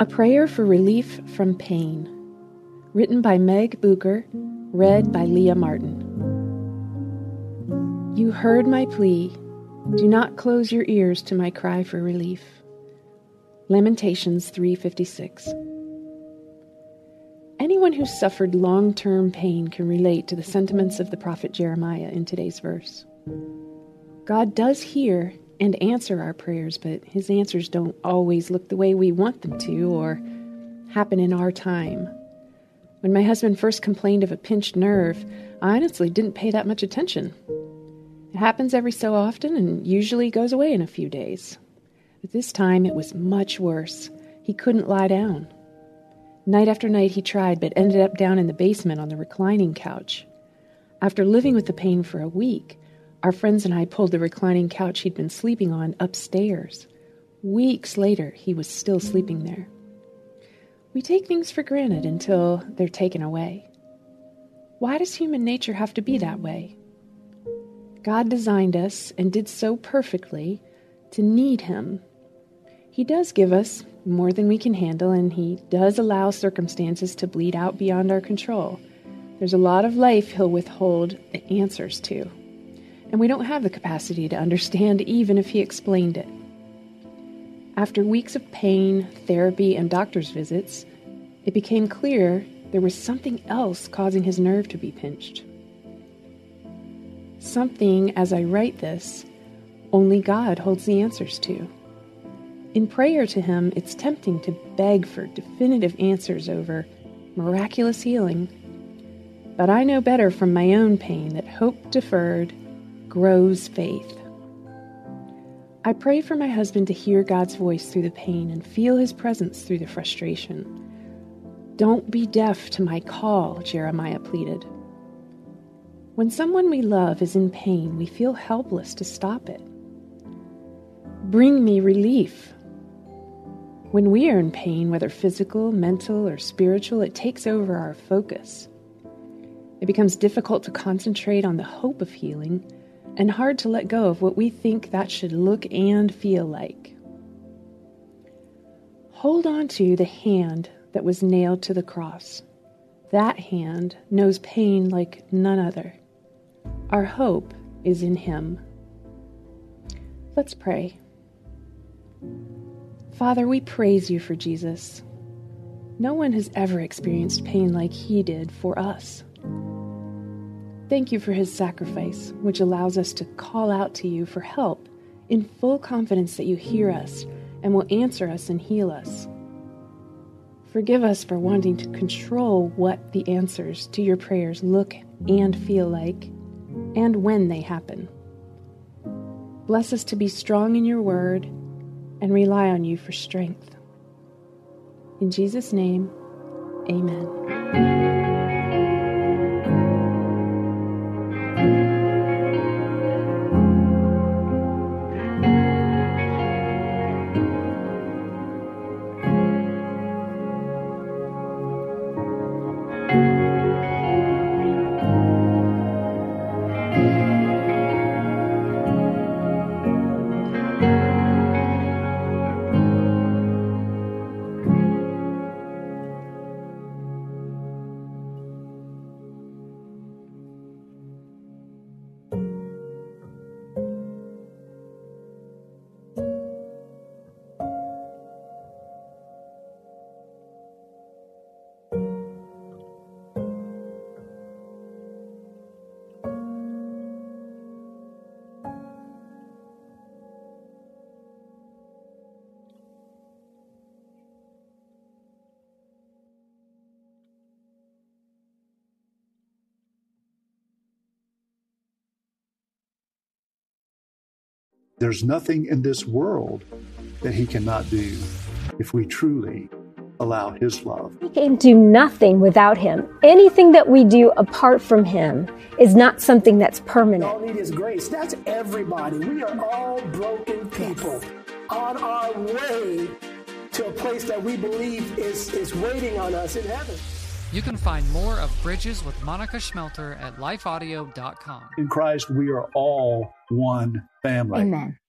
A Prayer for Relief from Pain. Written by Meg Bucher, read by Leah Martin. You heard my plea. Do not close your ears to my cry for relief. Lamentations 3:56. Anyone who suffered long-term pain can relate to the sentiments of the prophet Jeremiah in today's verse. God does hear and answer our prayers, but his answers don't always look the way we want them to or happen in our time. When my husband first complained of a pinched nerve, I honestly didn't pay that much attention. It happens every so often and usually goes away in a few days. But this time it was much worse. He couldn't lie down. Night after night he tried, but ended up down in the basement on the reclining couch. After living with the pain for a week, our friends and I pulled the reclining couch he'd been sleeping on upstairs. Weeks later, he was still sleeping there. We take things for granted until they're taken away. Why does human nature have to be that way? God designed us and did so perfectly to need Him. He does give us more than we can handle, and He does allow circumstances to bleed out beyond our control. There's a lot of life He'll withhold the answers to and we don't have the capacity to understand even if he explained it. After weeks of pain, therapy, and doctor's visits, it became clear there was something else causing his nerve to be pinched. Something, as I write this, only God holds the answers to. In prayer to Him, it's tempting to beg for definitive answers over miraculous healing. But I know better from my own pain that hope deferred grows faith. I pray for my husband to hear God's voice through the pain and feel his presence through the frustration. Don't be deaf to my call, Jeremiah pleaded. When someone we love is in pain, we feel helpless to stop it. Bring me relief. When we are in pain, whether physical, mental, or spiritual, it takes over our focus. It becomes difficult to concentrate on the hope of healing and hard to let go of what we think that should look and feel like. Hold on to the hand that was nailed to the cross. That hand knows pain like none other. Our hope is in Him. Let's pray. Father, we praise you for Jesus. No one has ever experienced pain like He did for us. Thank you for his sacrifice, which allows us to call out to you for help in full confidence that you hear us and will answer us and heal us. Forgive us for wanting to control what the answers to your prayers look and feel like, and when they happen. Bless us to be strong in your word and rely on you for strength. In Jesus' name, amen. There's nothing in this world that he cannot do if we truly allow his love. We can do nothing without him. Anything that we do apart from him is not something that's permanent. All need is grace. That's everybody. We are all broken people on our way to a place that we believe is, is waiting on us in heaven. You can find more of Bridges with Monica Schmelter at lifeaudio.com. In Christ, we are all one family. Amen.